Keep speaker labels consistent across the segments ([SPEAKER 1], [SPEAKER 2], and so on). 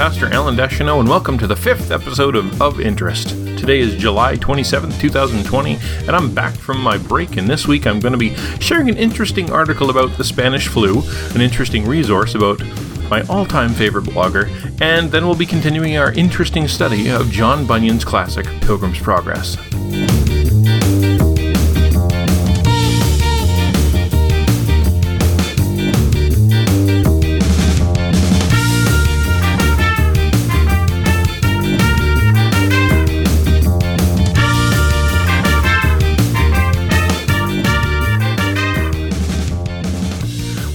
[SPEAKER 1] Pastor Alan Deschanel, and welcome to the fifth episode of Of Interest. Today is July 27th, 2020, and I'm back from my break, and this week I'm going to be sharing an interesting article about the Spanish flu, an interesting resource about my all time favorite blogger, and then we'll be continuing our interesting study of John Bunyan's classic, Pilgrim's Progress.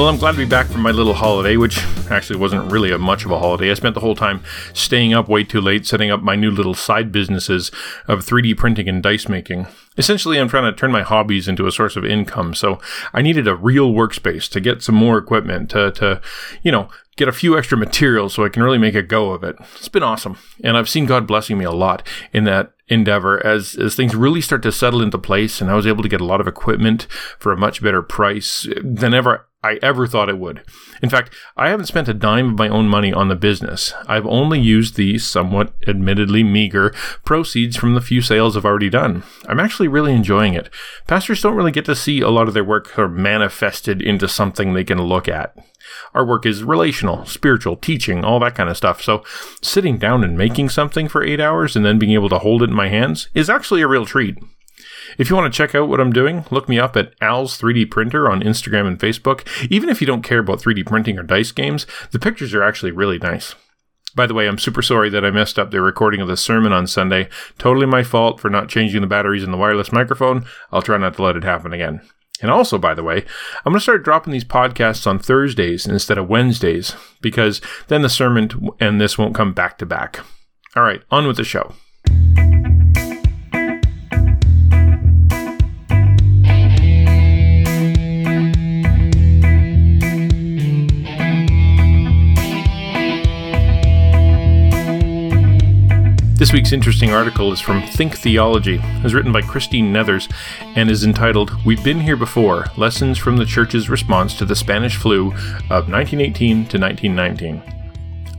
[SPEAKER 1] Well, I'm glad to be back from my little holiday, which actually wasn't really a much of a holiday. I spent the whole time staying up way too late setting up my new little side businesses of 3D printing and dice making. Essentially, I'm trying to turn my hobbies into a source of income, so I needed a real workspace to get some more equipment to, to you know, get a few extra materials so I can really make a go of it. It's been awesome. And I've seen God blessing me a lot in that endeavor as, as things really start to settle into place and I was able to get a lot of equipment for a much better price than ever I ever thought it would. In fact, I haven't spent a dime of my own money on the business. I've only used the somewhat admittedly meager proceeds from the few sales I've already done. I'm actually really enjoying it. Pastors don't really get to see a lot of their work manifested into something they can look at. Our work is relational, spiritual, teaching, all that kind of stuff. So sitting down and making something for eight hours and then being able to hold it in my hands is actually a real treat. If you want to check out what I'm doing, look me up at Al's 3D Printer on Instagram and Facebook. Even if you don't care about 3D printing or dice games, the pictures are actually really nice. By the way, I'm super sorry that I messed up the recording of the sermon on Sunday. Totally my fault for not changing the batteries in the wireless microphone. I'll try not to let it happen again. And also, by the way, I'm going to start dropping these podcasts on Thursdays instead of Wednesdays because then the sermon and this won't come back to back. All right, on with the show. This week's interesting article is from Think Theology. It was written by Christine Nethers and is entitled We've Been Here Before Lessons from the Church's Response to the Spanish Flu of 1918 to 1919.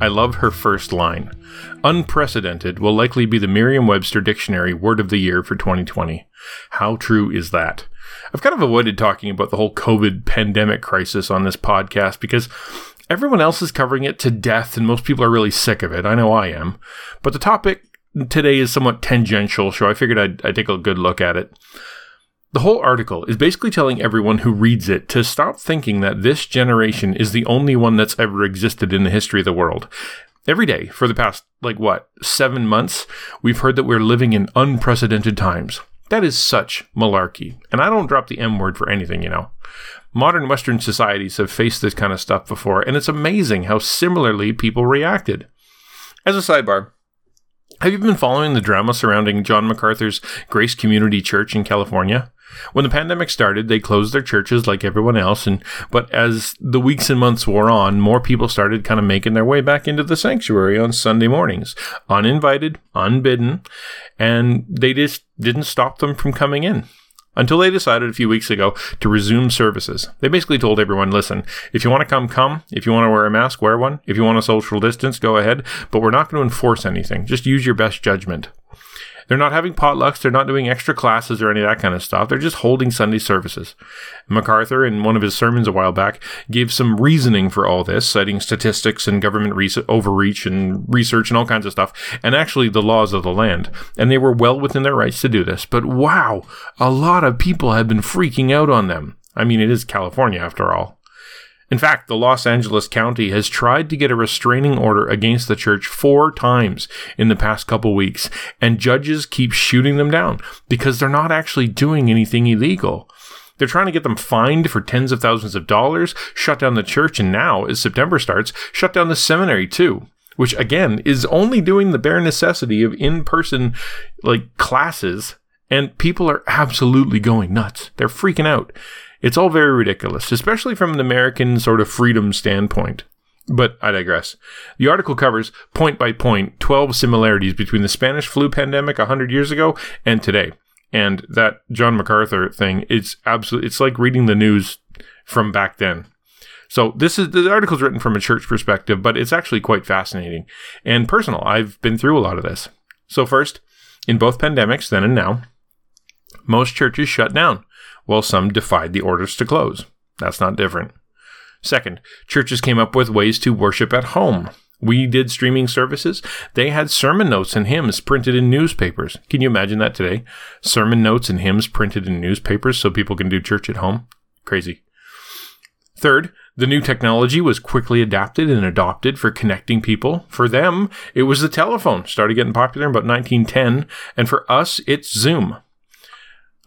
[SPEAKER 1] I love her first line. Unprecedented will likely be the Merriam Webster Dictionary Word of the Year for 2020. How true is that? I've kind of avoided talking about the whole COVID pandemic crisis on this podcast because everyone else is covering it to death and most people are really sick of it. I know I am. But the topic today is somewhat tangential, so I figured I'd, I'd take a good look at it. The whole article is basically telling everyone who reads it to stop thinking that this generation is the only one that's ever existed in the history of the world. Every day for the past, like what, seven months, we've heard that we're living in unprecedented times. That is such malarkey. And I don't drop the M word for anything, you know. Modern Western societies have faced this kind of stuff before, and it's amazing how similarly people reacted. As a sidebar, have you been following the drama surrounding John MacArthur's Grace Community Church in California? When the pandemic started, they closed their churches like everyone else, and but as the weeks and months wore on, more people started kind of making their way back into the sanctuary on Sunday mornings, uninvited, unbidden, and they just didn't stop them from coming in until they decided a few weeks ago to resume services. They basically told everyone, listen, if you want to come, come. If you want to wear a mask, wear one. If you want to social distance, go ahead. But we're not going to enforce anything. Just use your best judgment. They're not having potlucks. They're not doing extra classes or any of that kind of stuff. They're just holding Sunday services. MacArthur, in one of his sermons a while back, gave some reasoning for all this, citing statistics and government re- overreach and research and all kinds of stuff, and actually the laws of the land. And they were well within their rights to do this. But wow, a lot of people have been freaking out on them. I mean, it is California after all. In fact, the Los Angeles County has tried to get a restraining order against the church four times in the past couple weeks, and judges keep shooting them down because they're not actually doing anything illegal. They're trying to get them fined for tens of thousands of dollars, shut down the church, and now, as September starts, shut down the seminary too. Which again is only doing the bare necessity of in-person like classes, and people are absolutely going nuts. They're freaking out. It's all very ridiculous, especially from an American sort of freedom standpoint. But I digress. The article covers, point by point, 12 similarities between the Spanish flu pandemic 100 years ago and today. And that John MacArthur thing, it's absolutely, it's like reading the news from back then. So this is the article's written from a church perspective, but it's actually quite fascinating and personal. I've been through a lot of this. So first, in both pandemics, then and now, most churches shut down, while some defied the orders to close. That's not different. Second, churches came up with ways to worship at home. We did streaming services. They had sermon notes and hymns printed in newspapers. Can you imagine that today? Sermon notes and hymns printed in newspapers so people can do church at home? Crazy. Third, the new technology was quickly adapted and adopted for connecting people. For them, it was the telephone, started getting popular in about 1910, and for us, it's Zoom.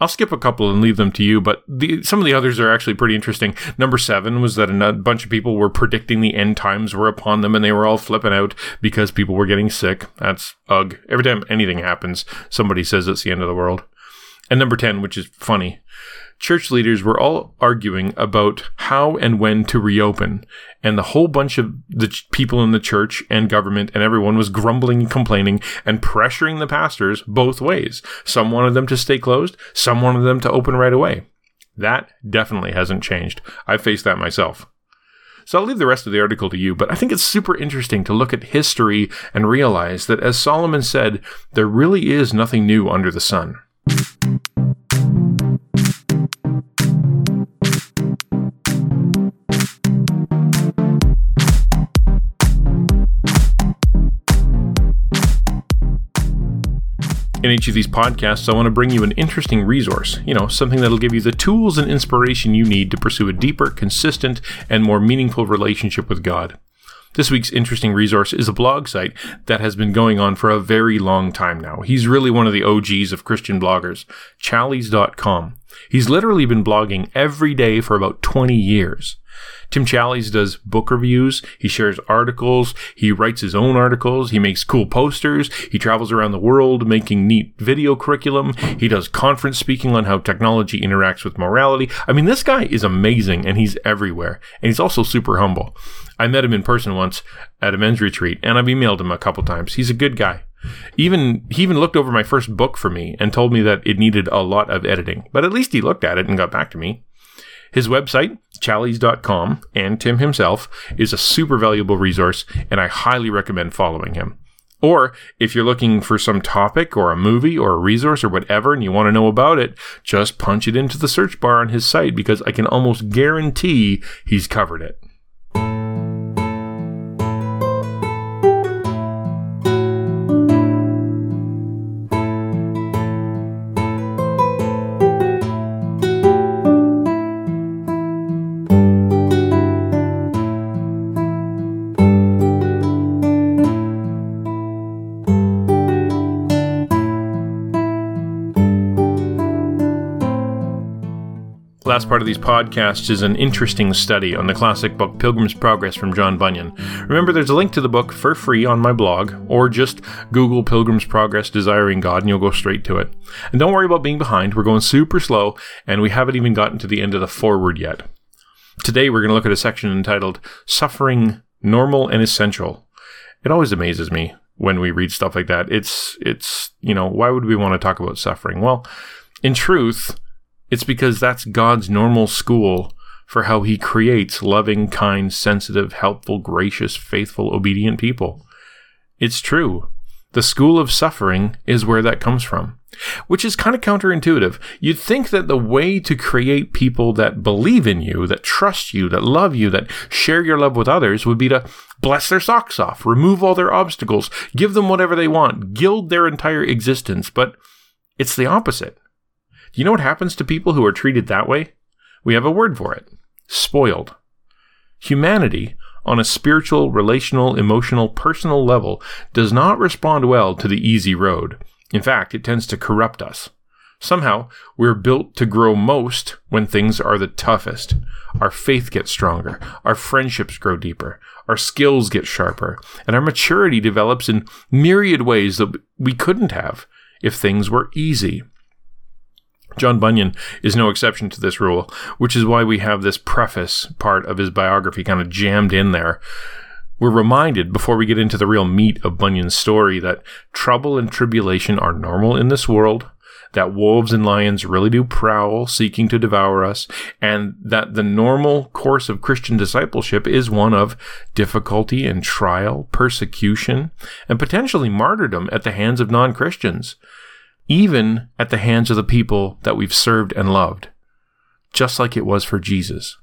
[SPEAKER 1] I'll skip a couple and leave them to you, but the, some of the others are actually pretty interesting. Number seven was that a bunch of people were predicting the end times were upon them and they were all flipping out because people were getting sick. That's ugh. Every time anything happens, somebody says it's the end of the world. And number 10, which is funny, church leaders were all arguing about how and when to reopen. And the whole bunch of the ch- people in the church and government and everyone was grumbling and complaining and pressuring the pastors both ways. Some wanted them to stay closed, some wanted them to open right away. That definitely hasn't changed. I faced that myself. So I'll leave the rest of the article to you, but I think it's super interesting to look at history and realize that as Solomon said, there really is nothing new under the sun. In each of these podcasts, I want to bring you an interesting resource, you know, something that'll give you the tools and inspiration you need to pursue a deeper, consistent, and more meaningful relationship with God. This week's interesting resource is a blog site that has been going on for a very long time now. He's really one of the OGs of Christian bloggers, Challies.com. He's literally been blogging every day for about 20 years. Tim Challies does book reviews. He shares articles. He writes his own articles. He makes cool posters. He travels around the world making neat video curriculum. He does conference speaking on how technology interacts with morality. I mean, this guy is amazing and he's everywhere. And he's also super humble. I met him in person once at a men's retreat and I've emailed him a couple times. He's a good guy. Even he even looked over my first book for me and told me that it needed a lot of editing, but at least he looked at it and got back to me. His website, challies.com, and Tim himself is a super valuable resource, and I highly recommend following him. Or if you're looking for some topic or a movie or a resource or whatever and you want to know about it, just punch it into the search bar on his site because I can almost guarantee he's covered it. Last part of these podcasts is an interesting study on the classic book Pilgrim's Progress from John Bunyan. Remember, there's a link to the book for free on my blog, or just Google Pilgrim's Progress Desiring God and you'll go straight to it. And don't worry about being behind, we're going super slow, and we haven't even gotten to the end of the foreword yet. Today, we're going to look at a section entitled Suffering Normal and Essential. It always amazes me when we read stuff like that. It's, it's, you know, why would we want to talk about suffering? Well, in truth, it's because that's God's normal school for how he creates loving, kind, sensitive, helpful, gracious, faithful, obedient people. It's true. The school of suffering is where that comes from, which is kind of counterintuitive. You'd think that the way to create people that believe in you, that trust you, that love you, that share your love with others would be to bless their socks off, remove all their obstacles, give them whatever they want, gild their entire existence. But it's the opposite. You know what happens to people who are treated that way? We have a word for it spoiled. Humanity, on a spiritual, relational, emotional, personal level, does not respond well to the easy road. In fact, it tends to corrupt us. Somehow, we're built to grow most when things are the toughest. Our faith gets stronger, our friendships grow deeper, our skills get sharper, and our maturity develops in myriad ways that we couldn't have if things were easy. John Bunyan is no exception to this rule, which is why we have this preface part of his biography kind of jammed in there. We're reminded before we get into the real meat of Bunyan's story that trouble and tribulation are normal in this world, that wolves and lions really do prowl, seeking to devour us, and that the normal course of Christian discipleship is one of difficulty and trial, persecution, and potentially martyrdom at the hands of non Christians, even at the hands of the people that we've served and loved, just like it was for Jesus.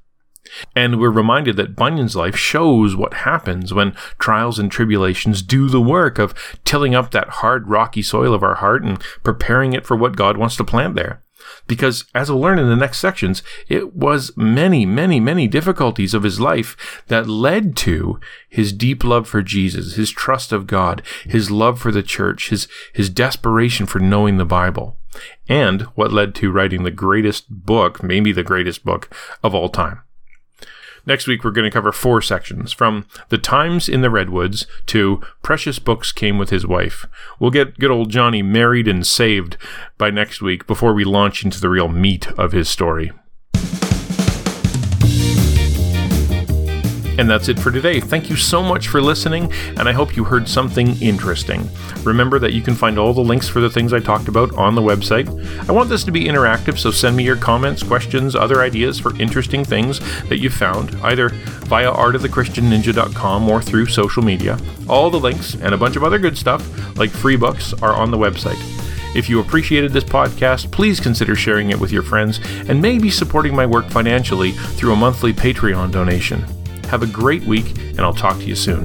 [SPEAKER 1] And we're reminded that Bunyan's life shows what happens when trials and tribulations do the work of tilling up that hard, rocky soil of our heart and preparing it for what God wants to plant there. Because, as we'll learn in the next sections, it was many, many, many difficulties of his life that led to his deep love for Jesus, his trust of God, his love for the church, his, his desperation for knowing the Bible, and what led to writing the greatest book, maybe the greatest book of all time. Next week, we're going to cover four sections from The Times in the Redwoods to Precious Books Came with His Wife. We'll get good old Johnny married and saved by next week before we launch into the real meat of his story. And that's it for today. Thank you so much for listening, and I hope you heard something interesting. Remember that you can find all the links for the things I talked about on the website. I want this to be interactive, so send me your comments, questions, other ideas for interesting things that you found, either via artofthechristianninja.com or through social media. All the links and a bunch of other good stuff, like free books, are on the website. If you appreciated this podcast, please consider sharing it with your friends and maybe supporting my work financially through a monthly Patreon donation. Have a great week, and I'll talk to you soon.